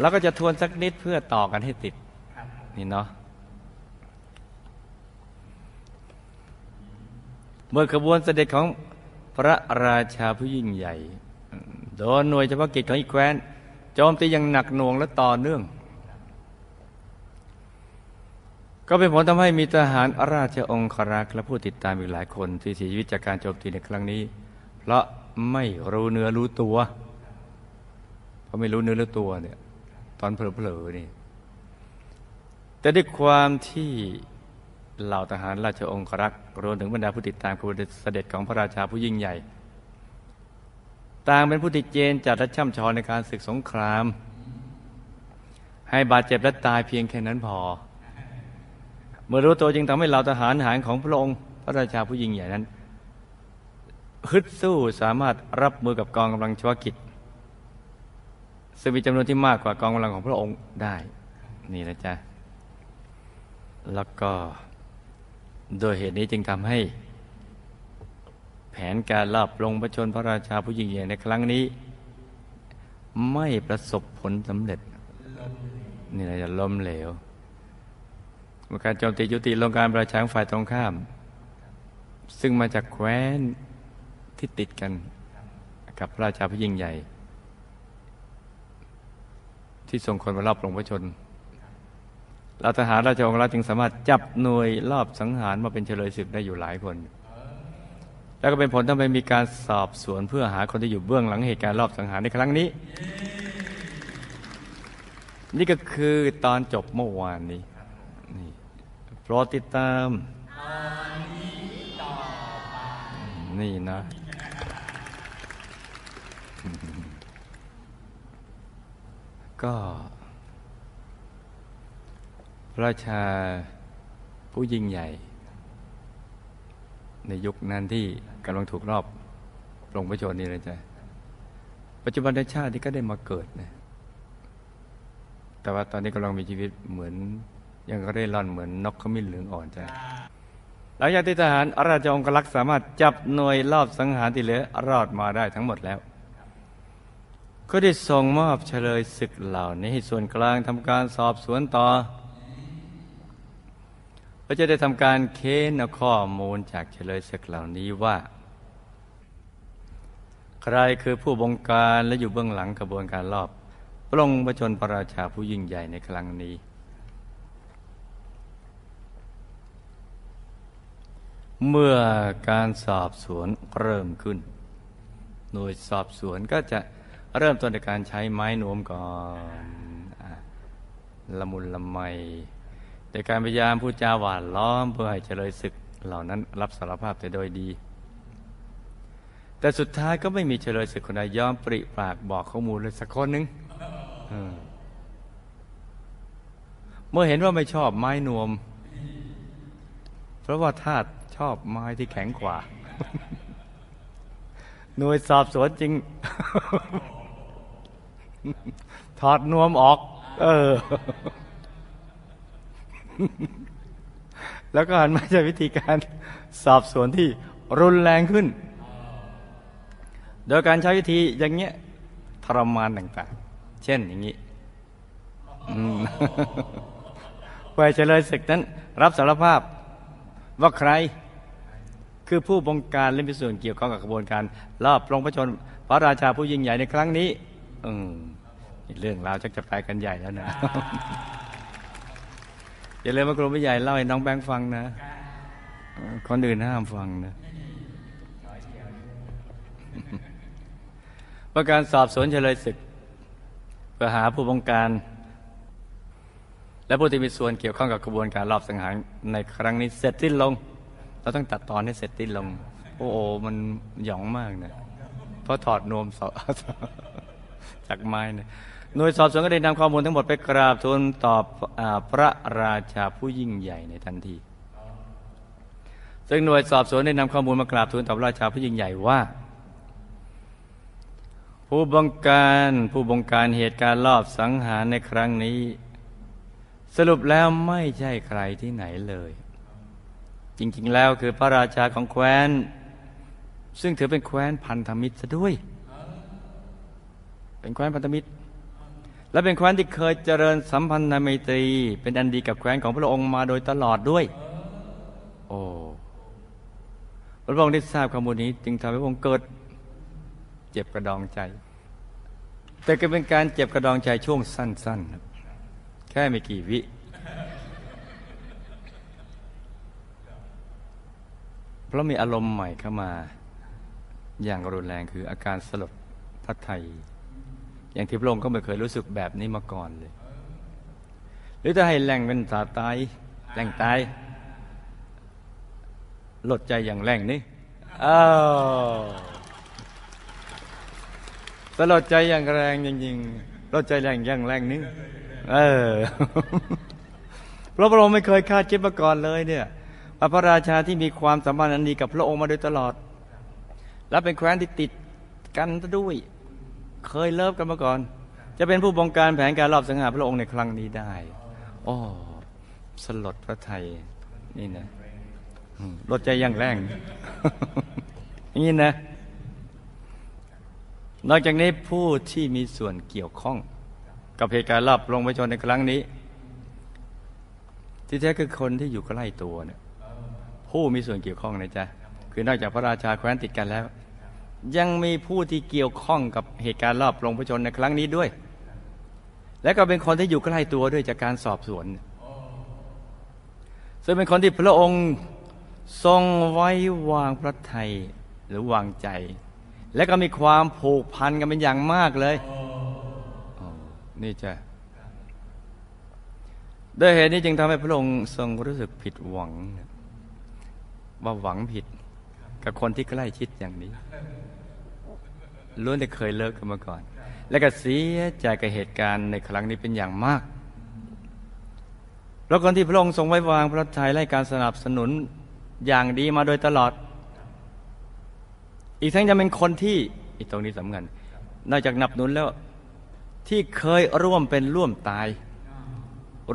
แล้วก็จะทวนสักนิดเพื่อต่อกันให้ติดนี่เนาะเมื่อขบวนเสด็จของพระราชาผู้ยิ่งใหญ่ โดนหน่วยเฉพาะกิจของอีกแคว้นโจมตีอย่างหนักหน่วงและต่อเนื่อง ก็เป็นผลทำให้มีทหารราชองครักษ์และผู้ติดตามอีกหลายคน ที่เสียชีวิตจากการโจมตีในครั้งนี้ เพราะไม่รู้เนื้อรู้ตัว เพราะไม่รู้เนื้อรู้ตัวเนี่ย ตอนเผลอๆนี่ แต่ด้วยความที่เหล่าทหารราชองครักษ์รวมถึงบรรดาผู้ติดตามขบวนเสด็จของพระราชาผู้ยิ่งใหญ่ ต่างเป็นผู้ติดเจนจัดและช่ำชองในการศึกสงคราม ให้บาดเจ็บและตายเพียงแค่นั้นพอ เมื่อรู้ตัวจึงทำให้เหล่าทหารหารของพระองค์ พระราชาผู้ยิ่งใหญ่นั้นฮึดสู้สามารถรับมือกับกองกำลังเฉพากิจ ซึ่งมีจำนวนที่มากกว่ากองกำลังของพระองค์ได้ นี่นะจ๊ะ แล้วก็โดยเหตุนี้จึงทำให้ แผนการลอบลงประชนพระราชาผู้ยิ่งใหญ่ในครั้งนี้ ไม่ประสบผลสำเร็จ นี่เราจะล้มเหลวเมื่อการโจมตียุติลงการประชาฝ่ายตรงข้าม ซึ่งมาจากแคว้นที่ติดกันกับพระราชาผู้ยิ่งใหญ่ ที่ส่งคนมาลอบลงพระชนเราทหารราชองค์ราจึงสามารถจับหน่วยรอบสังหารมาเป็นเฉลยศึกได้อยู่หลายคน แล้วก็เป็นผลทำให้มีการสอบสวนเพื่อหาคนที่อยู่เบื้องหลังเหตุการณ์รอบสังหารในครั้งนี้ นี่ก็คือตอนจบเมื่อวานนี้นี่โปรดติดตามนี่นะ ก็ พระราชาผู้ยิ่งใหญ่ ในยุคนั้นที่กำลังถูกรอบลงพระชนนี่เลยจ้ะปัจจุบันในชาติที่ก็ได้มาเกิดนะแต่ว่าตอนนี้กำลังมีชีวิตเหมือน ยังก็ได้ร่อนเหมือนนกขมิ้นเหลืองอ่อนจ้ะหลังจากที่ทหารอาราชองคลักษ์สามารถจับหน่วยรอบสังหารที่เหลือรอดมาได้ทั้งหมดแล้ว ก็ได้ส่งมอบเฉลยศึกเหล่านี้ให้ส่วนกลางทำการสอบสวนต่อก็จะได้ทำการเค้นเอาข้อมูลจากเฉลยศึกเหล่านี้ว่า ใครคือผู้บงการและอยู่เบื้องหลังกระบวนการรอบปลงประชนพระราชาผู้ยิ่งใหญ่ในครั้งนี้ เมื่อการสอบสวนเริ่มขึ้น หน่วยสอบสวนก็จะ เริ่มต้นในการใช้ไม้นวมก่อนละมุนละไมแต่การพยายามพูดจาหวานล้อมเพื่อให้เฉลยศึกเหล่านั้นรับสารภาพแต่โดยดี แต่สุดท้ายก็ไม่มีเฉลยศึกคนใดยอมปริปากบอกข้อมูลเลยสักคนหนึ่งเมื่อเห็นว่าไม่ชอบไม้นวม เพราะว่าทาตชอบไม้ที่แข็งกว่า หน่วยสอบสวนจริง ถอดนวมออก เออ แล้วก็หันมาใช้วิธีการสอบสวนที่รุนแรงขึ้น โดยการใช้วิธีอย่างเงี้ยทรมานต่างๆ เช่นอย่างนี้เพื่อเฉลยศึกนั้น รับสารภาพว่าใครคือผู้บงการและมีส่วนเกี่ยวข้องกับกระบวนการลอบปลงพระชนพระราชาผู้ยิ่งใหญ่ในครั้งนี้ อืมเรื่องราวชักจะไปกันใหญ่แล้วนะอย่าเลยมาครูไม่ใหญ่เล่าให้น้องแบงค์ฟังนะคนอื่นห้ามฟังนะประการสอบสวนเฉลยศึกเพื่อหาผู้บงการ และผู้ที่มีส่วนเกี่ยวข้องกับกระบวนการรอบสังหารในครั้งนี้เสร็จสิ้นลง เราต้องตัดตอนให้เสร็จสิ้นลง โอ้โหมันหยองมากนะเพราะถอดนวมส จากไม้เนี่ยหน่วยสอบสวนก็ได้นำข้อมูลทั้งหมดไปกราบทูลตอบอพระราชาผู้ยิ่งใหญ่ในทันที ซึ่งหน่วยสอบสวนได้นำข้อมูลมากราบทูลตอบราชาผู้ยิ่งใหญ่ว่า ผู้บงการผู้บงการเหตุการณ์ลอบสังหารในครั้งนี้ สรุปแล้วไม่ใช่ใครที่ไหนเลย จริงๆแล้วคือพระราชาของแคว้น ซึ่งถือเป็นแคว้นพันธมิตรซะด้วย เป็นแคว้นพันธมิตร และเป็นแคว้นที่เคยเจริญสัมพันธไมตรี เป็นอันดีกับแคว้นของพระองค์มาโดยตลอดด้วย โอ้พระองค์ได้ทราบข้อมูลนี้จึงทำให้พระองค์เกิดเจ็บกระดองใจ แต่ก็เป็นการเจ็บกระดองใจช่วงสั้น ๆ แค่ไม่กี่วิเพราะมีอารมณ์ใหม่เข้ามา อย่างรุนแรงคืออาการสลดพระไทย อย่างที่พระองค์ก็ไม่เคยรู้สึกแบบนี้มาก่อนเลย หรือถ้าให้แรงเป็นสาตายแรงตายลดใจอย่างแรงนี่อ้าวสลดใจอย่างแรงจริงๆลดใจแรงอย่างแรงนี่เออเพราะพระองค์ไม่เคยคาดคิดมาก่อนเลยเนี่ยพระราชาที่มีความสัมพันธ์อันดีกับพระองค์มาโดยตลอด และเป็นแคว้นที่ติดกันด้วย เคยเลิฟกันมาก่อน จะเป็นผู้บงการแผนการรอบสังหารพระองค์ในครั้งนี้ได้โอ้สลดพระไทยนี่นะลดใจอย่างแรงนี่นะ นอกจากนี้ผู้ที่มีส่วนเกี่ยวข้อง กับเหตุการณ์รอบลงประชนในครั้งนี้ ที่แท้คือคนที่อยู่ใกล้ตัวเนี่ยผู้มีส่วนเกี่ยวข้องนะจ๊ะคือนอกจากพระราชาแคว้นติดกันแล้ว ยังมีผู้ที่เกี่ยวข้องกับเหตุการณ์รอบลงพระชนในครั้งนี้ด้วย และก็เป็นคนที่อยู่ใกล้ตัวด้วยจากการสอบสวน ซึ่งเป็นคนที่พระองค์ทรงไว้วางพระทัยหรือวางใจ และก็มีความผูกพันกันเป็นอย่างมากเลยนี่จ้ะด้วยเหตุนี้จึงทำให้พระองค์ทรงรู้สึกผิดหวังว่าหวังผิดกับคนที่ใกล้ชิดอย่างนี้ ล้วนแต่เคยเลิกกันมาก่อน และก็เสียใจกับเหตุการณ์ในครั้งนี้เป็นอย่างมากแล้วคนที่พระองค์ทรงไว้วางพระทัยและการสนับสนุนอย่างดีมาโดยตลอด อีกทั้งยังเป็นคนที่อีกตรงนี้สำคัญนอกจากนับนุนแล้วที่เคยร่วมเป็นร่วมตาย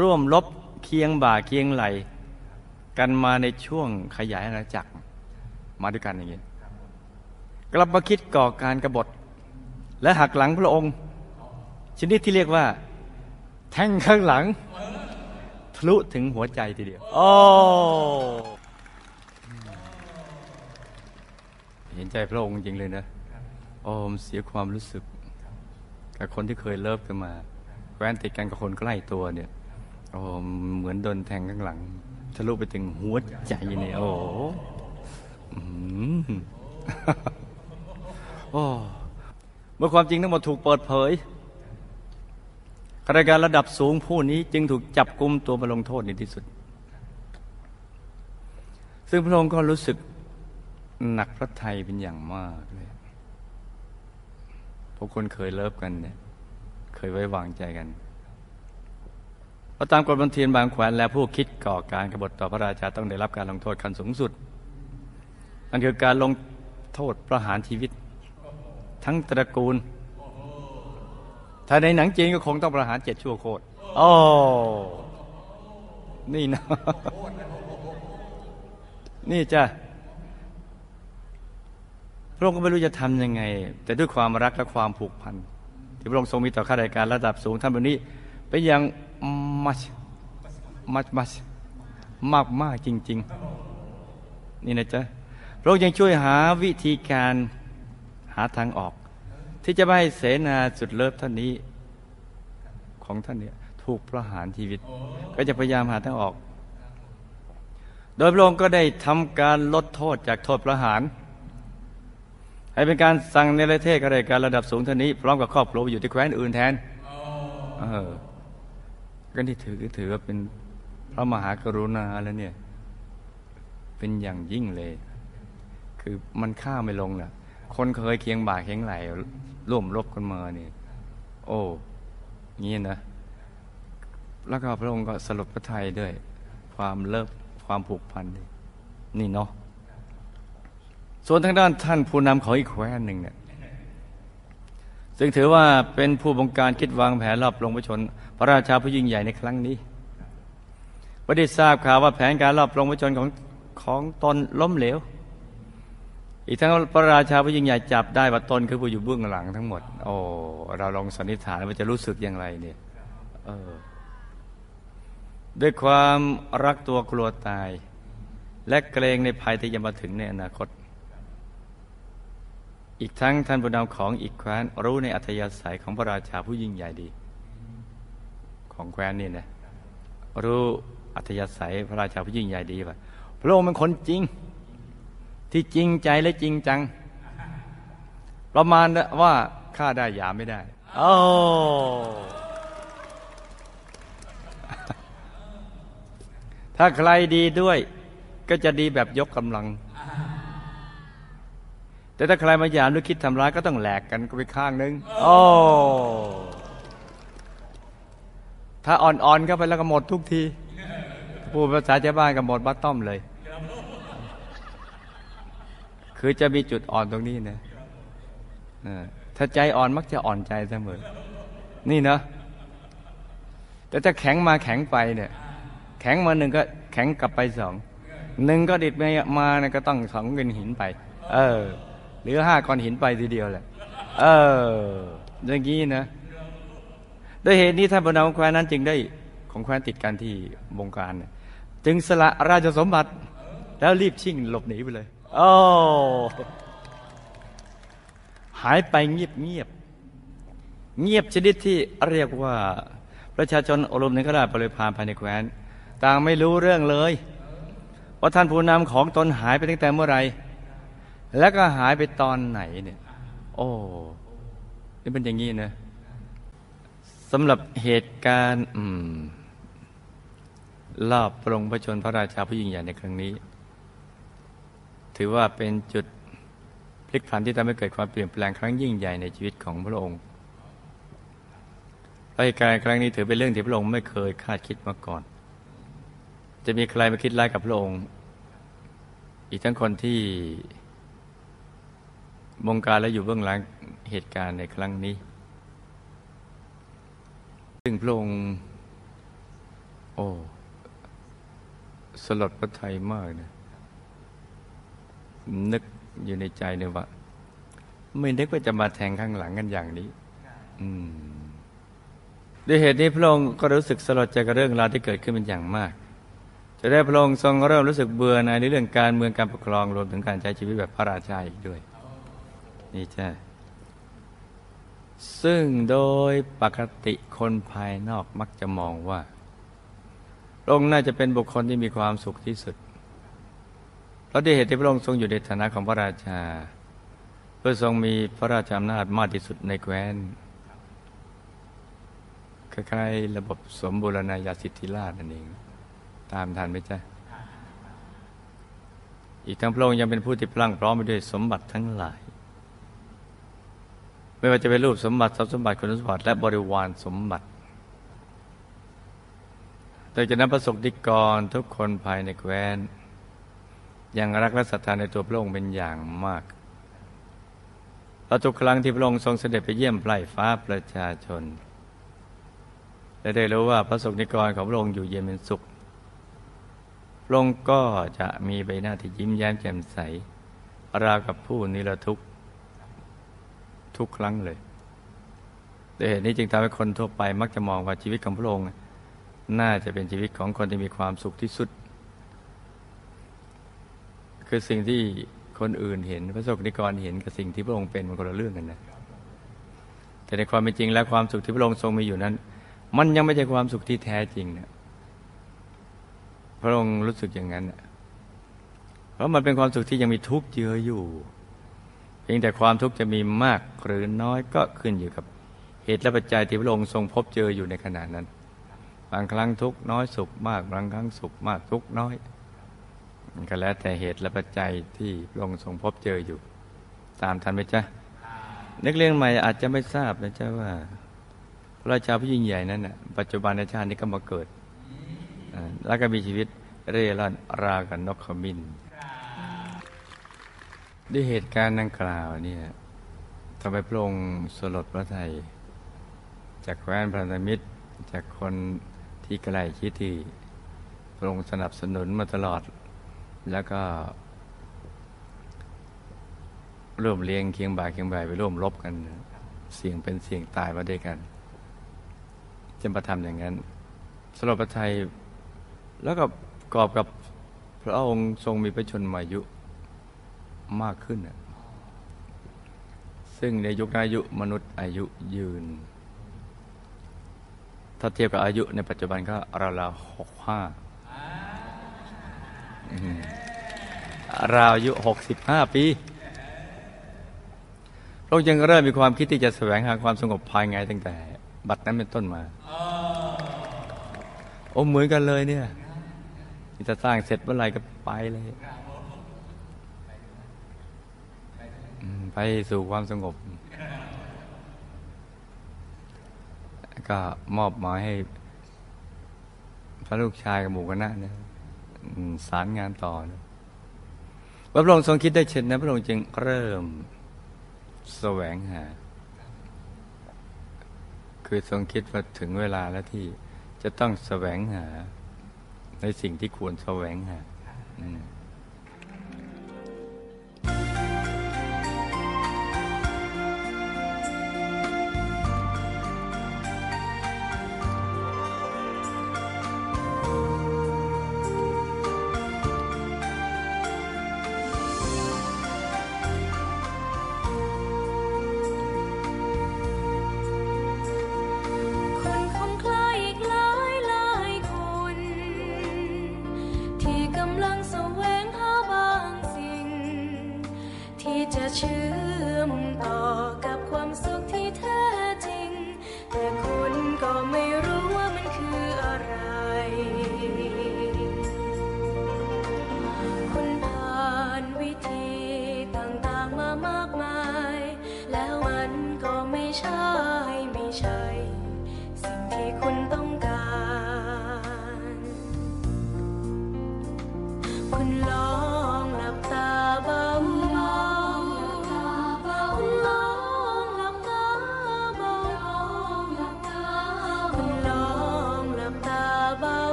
ร่วมลบเคียงบ่าเคียงไหล กันมาในช่วงขยายอาณาจักรมาด้วยกันอย่างนี้ กลับมาคิดก่อการกรบฏ และหักหลังพระองค์ ชนิดที่เรียกว่า แทงข้างหลัง ทะลุถึงหัวใจทีเดียว โอ้เห็นใจพระองค์จริงเลยนะโอ้มเสียความรู้สึก กับคนที่เคยเลิฟกันมาแว้นติดกันกับคนใกล้ตัวเนี่ยโอ้เหมือนโดนแทงข้างหลังทะลุไปถึงหัวใจเนี่ยโอ้อืม โอ้เมื่อความจริงทั้งหมดถูกเปิดเผยข้าราชการระดับสูงผู้นี้จึงถูกจับกุมตัวมาลงโทษในที่สุด ซึ่งพระองค์ก็รู้สึกหนักพระทัยเป็นอย่างมากเลยพวกคนเคยเลิฟกันเนี่ยเคยไว้วางใจกันเพราะตามกฎบันเทียนบางแขวนและผู้คิดก่อการกบฏต่อพระราชาต้องได้รับการลงโทษขั้นสูงสุดนั่นคือการลงโทษประหารชีวิต ทั้งตระกูล ถ้าในหนังจีนก็คงต้องประหารเจ็ดชั่วโคตรโอ้นี่นะ นี่จ้ะพระองค์ก็ไม่รู้จะทำยังไง แต่ด้วยความรักและความผูกพัน ที่พระองค์ทรงมีต่อข้าราชการระดับสูงท่านแบบนี้เป็นอย่างมัชมัชมัชมากมากจริง ๆ นี่นะจ๊ะพระองค์ยังช่วยหาวิธีการ หาทางออก ที่จะไม่ให้เสนาสุดเลิศท่านนี้ ของท่านเนี่ยถูกประหารชีวิต ก็จะพยายามหาทางออก โดยพระองค์ก็ได้ทำการลดโทษจากโทษประหาร ให้เป็นการสั่งในประเทศข้ารการระดับสูงท่านนี้ พร้อมกับครอบครัวไปอยู่ที่แคว้นอื่นแทนเออก็นี่ถือถือว่าเป็นพระมหากรุณาแล้วเนี่ย เป็นอย่างยิ่งเลย คือมันฆ่าไม่ลงน่ะ คนเคยเคียงบ่าเคียงไหลร่วมรบกันมาเนี่ยโอ้งี้นะแล้วก็พระองค์ก็สรุปพระไทยด้วย ความเลิฟความผูกพันนี่เนาะส่วนทางด้านท่านผู้นำของอีกแคว้นหนึ่งเนี่ยซึ่งถือว่าเป็นผู้บงการคิดวางแผนรอบลงประชน พระราชาผู้ยิ่งใหญ่ในครั้งนี้ประเดี๋ทราบข่าวว่าแผนการรอบลงประชนของของตนล้มเหลว อีกทั้งพระราชาผู้ยิ่งใหญ่จับได้ว่าตนคือผู้อยู่เบื้องหลังทั้งหมด โอ้เราลองสันนิษฐานว่าจะรู้สึกอย่างไรเนี่ยเออด้วยความรักตัวกลัวตาย และเกรงในภัยที่จะมาถึงในอนาคต อีกทั้งท่านผู้นำของอีกแคว้นรู้ในอัธยาศัยของพระราชาผู้ยิ่งใหญ่ดี ของแคว้นนี่นะรู้อัธยาศัยพระราชาผู้ยิ่งใหญ่ดีว่าพระองค์เป็นคนจริง ที่จริงใจและจริงจัง ประมาณว่าฆ่าได้หยาไม่ได้โอ้ถ้าใครดีด้วยก็จะดีแบบยกกำลัง แต่ถ้าใครมาหยามหรือคิดทำร้ายก็ต้องแหลกกันก็ไปข้างนึง โอ้ ถ้าอ่อนๆเข้าไปแล้วก็หมดทุกที พูดภาษาชาวบ้านก็หมดบัตต้อมเลย คือจะมีจุดอ่อนตรงนี้นะถ้าใจอ่อนมักจะอ่อนใจเสมอ นี่เนาะแต่ถ้าแข็งมาแข็งไปเนี่ย แข็งมาหนึ่งก็แข็งกลับไปสองหนึ่งก็ดิดมามาเนี่ยก็ต้องสองเงินหินไป เออ หรือห้าก้อนหินไปทีเดียวแหละ เอออย่างนี้นะด้วยเหตุนี้ท่านพระนามแคว้นนั้นจึงได้ของแคว้นติดกันที่บงการ จึงสละราชสมบัติแล้วรีบชิ่งหลบหนีไปเลย โอ้หายไปเงียบเงียบ เงียบชนิดที่เรียกว่า ประชาชนอารมณ์ในขราชบริพารภายในแคว้น ต่างไม่รู้เรื่องเลย ว่าท่านผู้นำของตนหายไปตั้งแต่เมื่อไหร่แล้วก็หายไปตอนไหนเนี่ย โอ้นี่เป็นอย่างนี้นะสำหรับเหตุการณ์อืมลอบปรงพระชนพระราชาผู้ยิ่งใหญ่ในครั้งนี้ ถือว่าเป็นจุดพลิกผันที่ทำให้เกิดความเปลี่ยนแปลงครั้งยิ่งใหญ่ในชีวิตของพระองค์เหตุการณ์ครั้งนี้ถือเป็นเรื่องที่พระองค์ไม่เคยคาดคิดมาก่อน จะมีใครมาคิดร้ายกับพระองค์ อีกทั้งคนที่บงการและอยู่เบื้องหลังเหตุการณ์ในครั้งนี้ ซึ่งพระองค์โอ้สลดพระทัยมากนะ นึกอยู่ในใจเนี่ยว่า ไม่นึกว่าจะมาแทงข้างหลังกันอย่างนี้ อืมด้วยเหตุนี้พระองค์ก็รู้สึกสลดใจกับเรื่องราวที่เกิดขึ้นเป็นอย่างมาก จะได้พระองค์ทรงเริ่มรู้สึกเบื่อในในเรื่องการเมืองการปกครองรวมถึงการใช้ชีวิตแบบพระราชาอีกด้วย นี่ใช่ซึ่งโดยปกติคนภายนอกมักจะมองว่าพระองค์น่าจะเป็นบุคคลที่มีความสุขที่สุด เพราะด้วยเหตุที่พระองค์ทรงอยู่ในฐานะของพระราชา เพื่อทรงมีพระราชอำนาจมากที่สุดในแคว้นคล้ายๆระบบสมบูรณาญาสิทธิราชนั่นเอง ตามทันไหมจ๊ะอีกทั้งพระองค์ยังเป็นผู้ที่พลั่งพร้อมไปด้วยสมบัติทั้งหลาย ไม่ว่าจะเป็นรูปสมบัติทรัพย์สมบัติคุณสมบัติ และบริวารสมบัติแต่จากนั้นประสบนิกรทุกคนภายในแคว้น ยังรักและศรัทธาในตัวพระองค์เป็นอย่างมากและทุกครั้งที่พระองค์ทรงเสด็จไปเยี่ยมไพร่ฟ้าประชาชน และได้รู้ว่าพระสงฆ์นิกรของพระองค์อยู่เย็นเป็นสุข พระองค์ก็จะมีใบหน้าที่ยิ้มแย้มแจ่มใส ราวกับผู้นิรทุกข์ทุกครั้งเลยด้วยเหตุนี้จึงทำให้คนทั่วไปมักจะมองว่าชีวิตของพระองค์ น่าจะเป็นชีวิตของคนที่มีความสุขที่สุด คือสิ่งที่คนอื่นเห็นพระสงฆ์นิกรเห็นกับสิ่งที่พระองค์เป็นมันคนละเรื่องกันนะแต่ในความเป็นจริงและความสุขที่พระองค์ทรงมีอยู่นั้น มันยังไม่ใช่ความสุขที่แท้จริงเนะพระองค์รู้สึกอย่างนั้นเพราะมันเป็นความสุขที่ยังมีทุกข์เจืออยู่ เพียงแต่ความทุกข์จะมีมากหรือน้อยก็ขึ้นอยู่กับเหตุและปัจจัยที่พระองค์ทรงพบเจออยู่ในขณะนั้น บางครั้งทุกข์น้อยสุขมาก บางครั้งสุขมากทุกข์น้อย มันก็แล้วแต่เหตุและปัจจัยที่พระองค์ทรงพบเจออยู่ ตามทันไหมจ๊ะนักเรียนใหม่อาจจะไม่ทราบนะจ๊ะว่า พระราชาผู้ยิ่งใหญ่นั้นนะปัจจุบันในชาตินี้ก็มาเกิด แล้วก็มีชีวิตเร่ร่อนรากันนกขมินด้วยเหตุการณ์ดังกล่าวเนี่ยทำให้พระองค์สลดพระไทย จากแคว้นพันธมิตร จากคนที่ใกล้ชิดที่พระองค์สนับสนุนมาตลอด แล้วก็ร่วมเลี้ยงเคียงบ่าเคียงบ่ายไปร่วมรบกัน เสี่ยงเป็นเสี่ยงตายมาด้วยกันจะมาทำอย่างนั้นสำหรับประไทยแล้วก็กอบกับพระองค์ทรงมีพระชนมายุมากขึ้น ซึ่งในยุคนั้นอายุมนุษย์อายุยืน ถ้าเทียบกับอายุในปัจจุบันก็ราวๆหกห้า ราวอายุหกสิบห้าปีพระองค์ยังเริ่มมีความคิดที่จะแสวงหาความสงบภายในตั้งแต่ บัดนั้นเป็นต้นมาโอ้เหมือนกันเลยเนี่ยจะสร้างเสร็จเมื่อไหร่ก็ไปเลย ไปสู่ความสงบ ก็มอบหมายให้พระลูกชายกับหมู่คณะเนี่ย สารงานต่อนะพระองค์ทรงคิดได้เช่นนั้นพระองค์จึงเริ่มแสวงหา คือทรงคิดว่าถึงเวลาแล้วที่จะต้องแสวงหา ในสิ่งที่ควรแสวงหา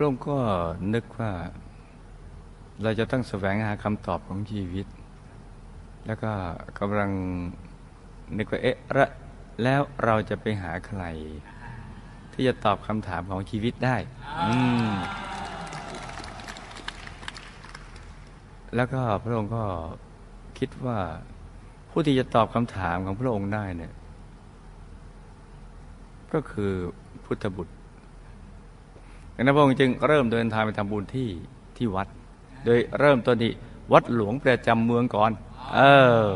พระองค์ก็นึกว่า เราจะต้องแสวงหาคำตอบของชีวิต แล้วก็กำลังนึกว่าเอ๊ะละแล้วเราจะไปหาใคร ที่จะตอบคำถามของชีวิตได้ อืมแล้วก็พระองค์ก็คิดว่าผู้ที่จะตอบคำถามของพระองค์ได้เนี่ย ก็คือพุทธบุตร ดังนั้นพระองค์จึงเริ่มเดินทางไปทำบุญที่ที่วัด โดยเริ่มต้นที่วัดหลวงประจำเมืองก่อน เออ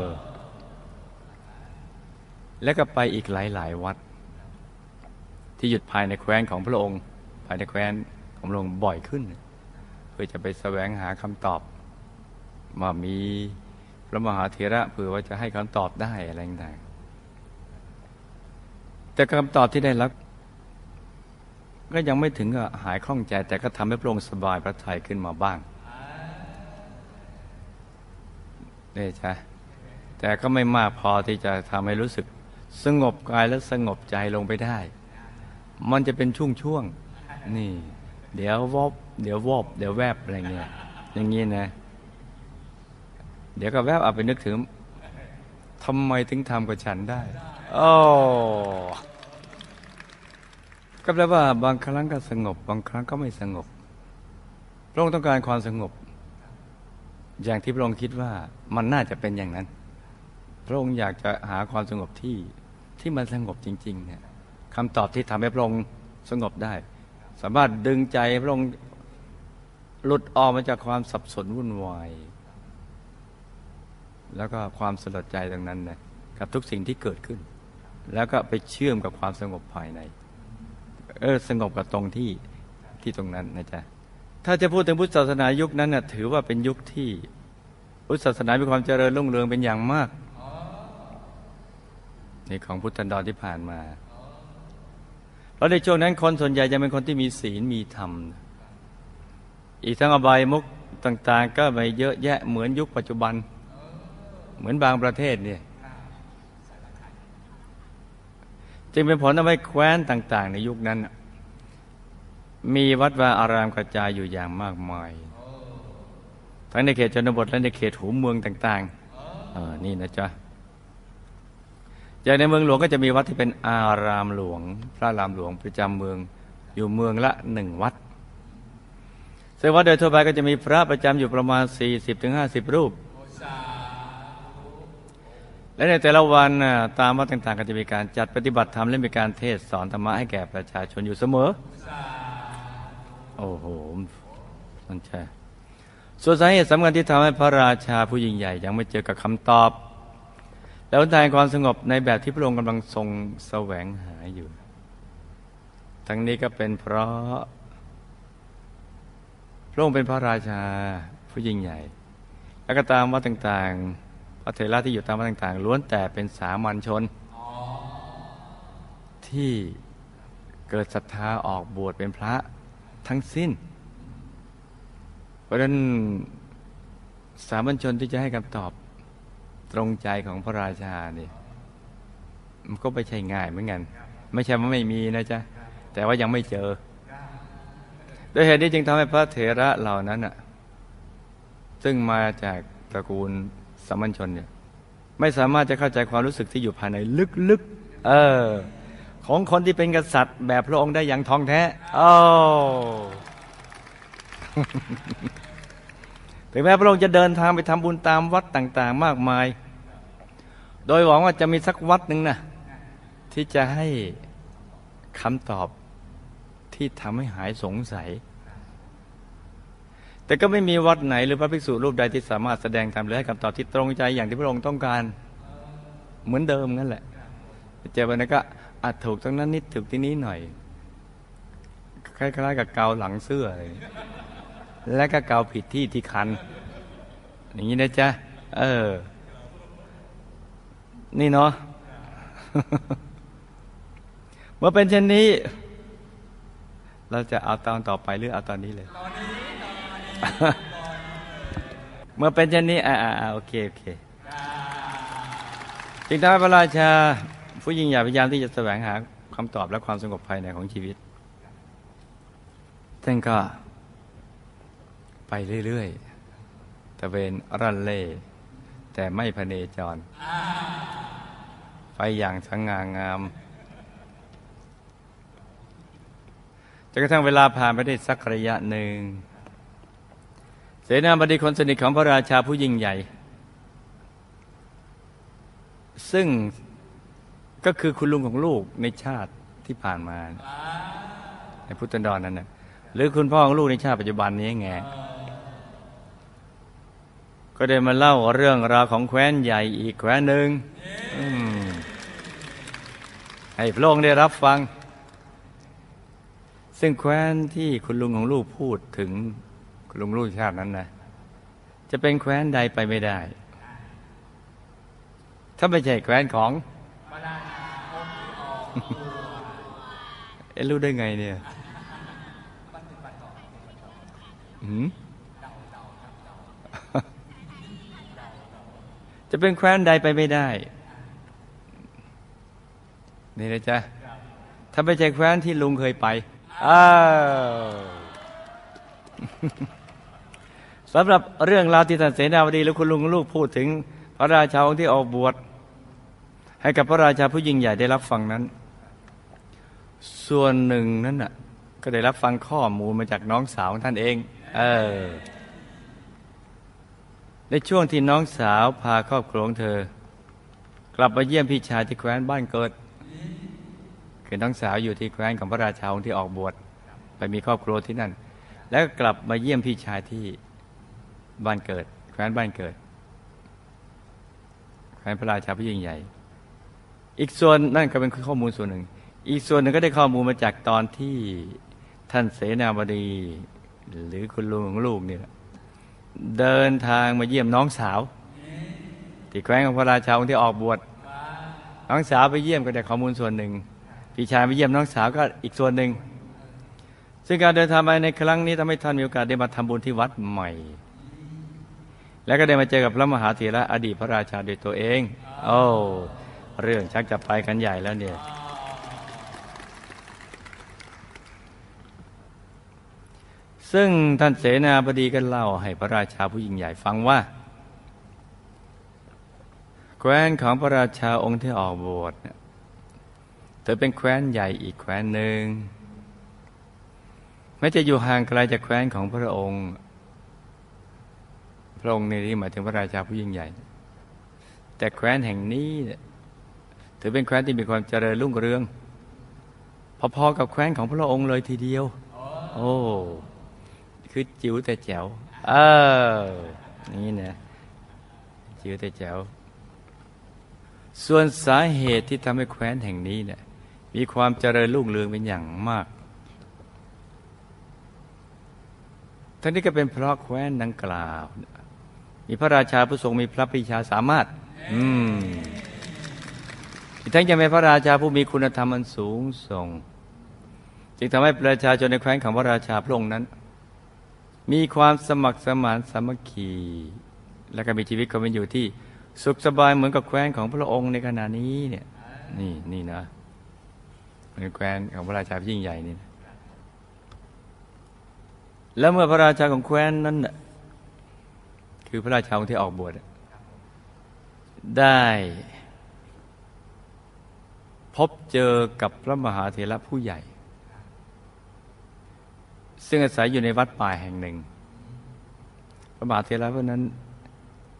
แล้วก็ไปอีกหลาย ๆ วัด ที่หยุดภายในแคว้นของพระองค์ ภายในแคว้นของพระองค์บ่อยขึ้น เพื่อจะไปแสวงหาคำตอบว่ามีพระมหาเถระเผื่อว่าจะให้คำตอบได้อะไรต่างๆแต่คำตอบที่ได้รับ ก็ยังไม่ถึงกับหายคล่องใจ แต่ก็ทำให้พระองค์สบายพระทัยขึ้นมาบ้างเนี่ใช่แต่ก็ไม่มากพอที่จะทำให้รู้สึกสงบกายและสงบใจลงไปได้ มันจะเป็นช่วงๆ นี่ เดี๋ยววอบ เดี๋ยววอบ เดี๋ยวแวบอะไรเงี้ย อย่างงี้นะ เดี๋ยวก็แวบเอาไปนึกถึงทำไมถึงทำกับฉันได้ โอ้ ก็แปลว่าบางครั้งก็สงบ บางครั้งก็ไม่สงบ พระองค์ต้องการความสงบ อย่างที่พระองค์คิดว่ามันน่าจะเป็นอย่างนั้น พระองค์อยากจะหาความสงบที่ที่มันสงบจริง ๆ เนี่ยคำตอบที่ทำให้พระองค์สงบได้ สามารถดึงใจพระองค์หลุดออกมาจากความสับสนวุ่นวาย แล้วก็ความสลดใจตรงนั้นนะกับทุกสิ่งที่เกิดขึ้น แล้วก็ไปเชื่อมกับความสงบภายใน เออสงบกับตรงที่ที่ตรงนั้นนะจ๊ะถ้าจะพูดถึงพุทธศาสนายุคนั้นน่ะถือว่าเป็นยุคที่พุทธศาสนามีความเจริญรุ่งเรืองเป็นอย่างมากนี่ของพุทธันดรที่ผ่านมาเพราะในช่วงนั้นคนส่วนใหญ่จะเป็นคนที่มีศีลมีธรรม อีกทั้งอบายมุกต่าง ๆ ก็ไม่เยอะแยะเหมือนยุคปัจจุบัน เหมือนบางประเทศเนี่ย จึงเป็นผลทำให้แคว้นต่าง ๆ ในยุคนั้น มีวัดวาอารามกระจายอยู่อย่างมากมาย ทั้งในเขตชนบทและในเขตหูเมืองต่างๆเออนี่นะจ๊ะอย่างในเมืองหลวงก็จะมีวัดที่เป็นอารามหลวง พระอารามหลวงประจำเมืองอยู่เมืองละหนึ่งวัดซึ่งวัดโดยทั่วไปก็จะมีพระประจำอยู่ประมาณ 40-50 รูป และในแต่ละวันตามวัดต่างๆก็จะมีการจัดปฏิบัติธรรมและมีการเทศสอนธรรมะให้แก่ประชาชนอยู่เสมอ โอ้โหมันใช่ส่วนสาเหตุสำคัญที่ทำให้พระราชาผู้ยิ่งใหญ่ยังไม่เจอกับคำตอบ แล้วทางความสงบในแบบที่พระองค์กำลังทรงแสวงหาอยู่ ทั้งนี้ก็เป็นเพราะ พระองค์เป็นพระราชาผู้ยิ่งใหญ่ แล้วก็ตามวัดต่างๆ พระเถระที่อยู่ตามวัดต่างๆล้วนแต่เป็นสามัญชน ที่เกิดศรัทธาออกบวชเป็นพระทั้งสิ้น เพราะฉะนั้นสามัญชนที่จะให้คำตอบตรงใจของพระราชาเนี่ยมันก็ไม่ใช่ง่ายเหมือนกัน ไม่ใช่ว่าไม่มีนะจ๊ะ แต่ว่ายังไม่เจอโดยเหตุนี้จึงทำให้พระเถระเหล่านั้นอะซึ่งมาจากตระกูล สามัญชนเนี่ยไม่สามารถจะเข้าใจความรู้สึกที่อยู่ภายในลึกๆ เออ ของคนที่เป็นกษัตริย์ แบบพระองค์ได้อย่างทองแท้โอ้ถึงแม้พระองค์จะเดินทางไปทำบุญตามวัดต่าง ๆ มากมาย โดยหวังว่าจะมีสักวัดหนึ่งนะที่จะให้คำตอบที่ทำให้หายสงสัย แต่ก็ไม่มีวัดไหนหรือพระภิกษุรูปใดที่สามารถแสดงธรรมหรือให้คำตอบที่ตรงใจอย่างที่พระองค์ต้องการเหมือนเดิมนั่นแหละเจอไปนั้นก็อาจถูกตรงนั้นนิดถูกที่นี้หน่อย คล้ายๆกับเกาหลังเสื้อและก็เกาผิดที่ที่คัน อย่างนี้นะจ๊ะ เออ นี่เนาะเมื่อเป็นเช่นนี้ เราจะเอาตอนต่อไปหรือเอาตอนนี้เลย เมื่อเป็นเช่นนี้ อ่าโอเคโอเคจึงทำให้พระราชา ผู้ยิ่งใหญ่พยายามที่จะแสวงหาคำตอบและความสงบภายในของชีวิตท่านก็ ไปเรื่อยๆตะเวนรันเล่แต่ไม่พเนจร ไปอย่างสง่างามจนกระทั่งเวลาผ่านไปได้สักระยะหนึ่ง เสนาบดีคนสนิทของพระราชาผู้ยิ่งใหญ่ ซึ่งก็คือคุณลุงของลูกในชาติที่ผ่านมา ในพุทธันดรนั้นนะหรือคุณพ่อของลูกในชาติปัจจุบันนี้ไงก็ได้มาเล่าเรื่องราวของแคว้นใหญ่อีกแคว้นหนึ่งให้พระองค์ได้รับฟัง ซึ่งแคว้นที่คุณลุงของลูกพูดถึง ลุงลูกชาตินั้นนะ จะเป็นแคว้นใดไปไม่ได้ ถ้าไม่ใช่แคว้นของเอ๊ะรู้ได้ไงเนี่ยหืมจะเป็นแคว้นใดไปไม่ได้ นี่นะจ๊ะ ถ้าไม่ใช่แคว้นที่ลุงเคยไป อ้าว สำหรับเรื่องราวที่ท่านเสนาบดีและคุณลุงลูกพูดถึงพระราชาองค์ที่ออกบวชให้กับพระราชาผู้ยิ่งใหญ่ได้รับฟังนั้น ส่วนหนึ่งนั้นน่ะก็ได้รับฟังข้อมูลมาจากน้องสาวของท่านเอง เออ ในช่วงที่น้องสาวพาครอบครัวของเธอ กลับมาเยี่ยมพี่ชายที่แคว้นบ้านเกิด คือน้องสาวอยู่ที่แคว้นของพระราชาองค์ที่ออกบวชไปมีครอบครัวที่นั่น แล้วกกลับมาเยี่ยมพี่ชายที่ บ้านเกิดแคว้นบ้านเกิดแคว้นพระราชาผู้ยิ่งใหญ่ อีกส่วนนั่นก็เป็นข้อมูลส่วนหนึ่ง อีกส่วนหนึ่งก็ได้ข้อมูลมาจากตอนที่ท่านเสนาบดี หรือคุณลุงของลูกเนี่ยเดินทางมาเยี่ยมน้องสาวที่แคว้นของพระราชาองค์ที่ออกบวชน้องสาวไปเยี่ยมก็ได้ข้อมูลส่วนหนึ่งพี่ชายไปเยี่ยมน้องสาวก็อีกส่วนหนึ่งซึ่งการเดินทางไปในครั้งนี้ทำให้ท่านมีโอกาสได้มาทำบุญที่วัดใหม่ แล้วก็ได้มาเจอกับพระมหาเถระอดีตพระราชาด้วยตัวเอง โอ้เรื่องชักจะไปกันใหญ่แล้วเนี่ยซึ่งท่านเสนาบดีก็เล่าให้พระราชาผู้ยิ่งใหญ่ฟังว่าแคว้นของพระราชาองค์ที่ออกบวชเธอเป็นแคว้นใหญ่อีกแคว้นหนึ่งแม้จะอยู่ห่างไกลจากแคว้นของพระองค์ ระองค์ในที่หมายถึงพระราชาผู้ยิ่งใหญ่ แต่แคว้นแห่งนี้เนี่ยถือเป็นแคว้นที่มีความเจริญรุ่งเรือง พอๆกับแคว้นของพระองค์เลยทีเดียว โอ้คือจิ๋วแต่แจ๋วเออนี่นะจิ๋วแต่แจ๋วส่วนสาเหตุที่ทำให้แคว้นแห่งนี้เนี่ยมีความเจริญรุ่งเรืองเป็นอย่างมาก ทั้งนี้ก็เป็นเพราะแคว้นดังกล่าว มีพระราชาผู้ทรงมีพระปีชาสามารถ อืมอีกทั้งยังเป็นพระราชาผู้มีคุณธรรมอันสูงส่ง จึงทำให้ประชาชนในแคว้นของพระราชาพระองค์นั้น มีความสมัครสมานสามัคคี และก็มีชีวิตความเป็นอยู่ที่สุขสบายเหมือนกับแคว้นของพระองค์ในขณะนี้เนี่ย นี่นี่นะเป็นแคว้นของพระราชาผู้ยิ่งใหญ่นี่นะแล้วเมื่อพระราชาของแคว้นนั้นน่ะ คือพระราชาองค์ที่ออกบวชได้พบเจอกับพระมหาเถระผู้ใหญ่ ซึ่งอาศัยอยู่ในวัดป่าแห่งหนึ่ง พระมหาเถระพวกนั้น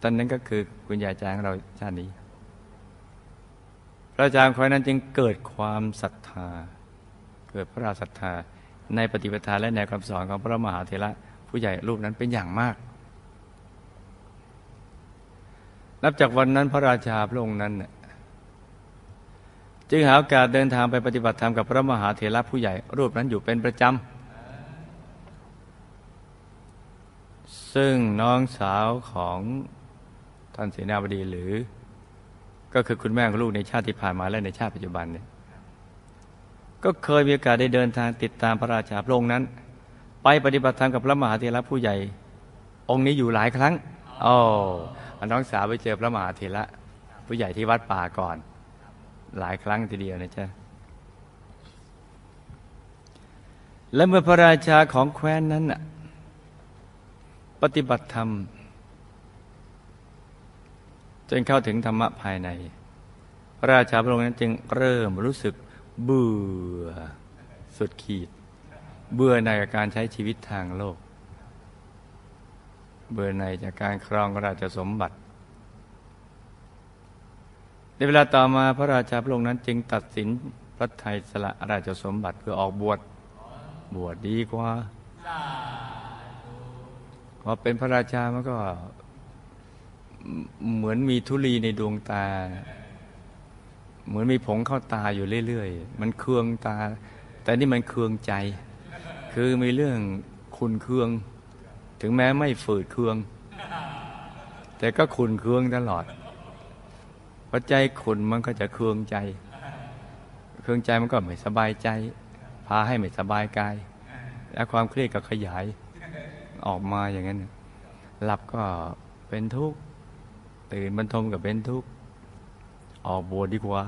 ตอนนั้นก็คือคุณยายจางเราชาตินี้ พระอาจารย์คอยนั้นจึงเกิดความศรัทธา เกิดพระราศรัทธาในปฏิปทาและแนวคำสอนของพระมหาเถระผู้ใหญ่รูปนั้นเป็นอย่างมาก นับจากวันนั้นพระราชาพระองค์นั้นน่ะจึงหาโอกาสเดินทางไปปฏิบัติธรรมกับพระมหาเถระผู้ใหญ่รูปนั้นอยู่เป็นประจำ ซึ่งน้องสาวของท่านเสนาบดีหรือ ก็คือคุณแม่ของลูกในชาติที่ผ่านมาและในชาติปัจจุบันเนี่ยก็เคยมีโอกาสได้เดินทางติดตามพระราชาพระองค์นั้น ไปปฏิบัติธรรมกับพระมหาเถระผู้ใหญ่ องค์นี้อยู่หลายครั้งอ๋อ น้องสาวไปเจอพระมหาเถระผู้ใหญ่ที่วัดป่าก่อน หลายครั้งทีเดียวนะจ๊ะและเมื่อพระราชาของแคว้นนั้นปฏิบัติธรรม จนเข้าถึงธรรมะภายใน พระราชาพระองค์นั้นจึงเริ่มรู้สึกเบื่อสุดขีด เบื่อในการใช้ชีวิตทางโลก เบื่อในจากการครองราชสมบัติ ในเวลาต่อมาพระราชาพระองค์นั้นจึงตัดสินพระไทยสละราชสมบัติเพื่อออกบวชบวชดีกว่าพอเป็นพระราชามันก็เหมือนมีธุลีในดวงตา เหมือนมีผงเข้าตาอยู่เรื่อยๆ มันเคืองตา แต่นี่มันเคืองใจ คือมีเรื่องคุณเคือง ถึงแม้ไม่ฝืดเคือง แต่ก็คุณเคืองตลอดเพราะใจขุนมันก็จะเคืองใจ เคืองใจมันก็ไม่สบายใจ พาให้ไม่สบายกาย และความเครียดก็ขยายออกมาอย่างนั้นหลับก็เป็นทุกข์ตื่นบรรทมกับเป็นทุกข์ออกบวชดีกว่า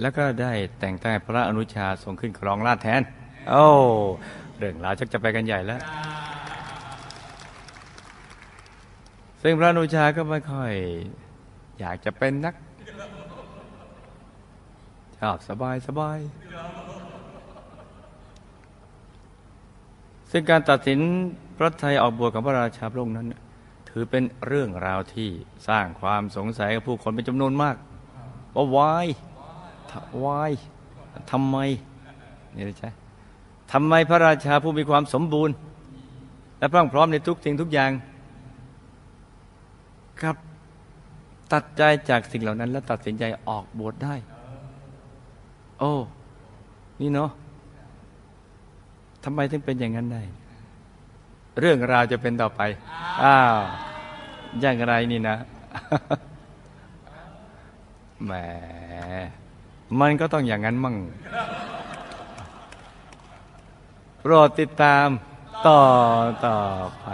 แล้วก็ได้แต่งตั้งพระอนุชาทรงขึ้นครองราชแทน โอ้เรื่องราวชักจะไปกันใหญ่แล้ว ซึ่งพระนุชาก็ไม่ค่อย อยากจะเป็นนักชอบสบายสบาย ซึ่งการตัดสินพระไทยออกบวชของพระราชาพระองค์นั้น ถือเป็นเรื่องราวที่สร้างความสงสัยกับผู้คนเป็นจำนวนมาก ว่าวายวายทำไมนี่ใช่ ทำไมพระราชาผู้มีความสมบูรณ์ และพรั่งพร้อมในทุกสิ่งทุกอย่างครับตัดใจจากสิ่งเหล่านั้น แล้วตัดสินใจออกบวชได้ โอ้ นี่เนาะทำไมถึงเป็นอย่างนั้นได้ เรื่องราวจะเป็นต่อไป อ้าวอย่างไรนี่นะแหมมันก็ต้องอย่างนั้นมั่ง โปรดติดตามต่อต่อไป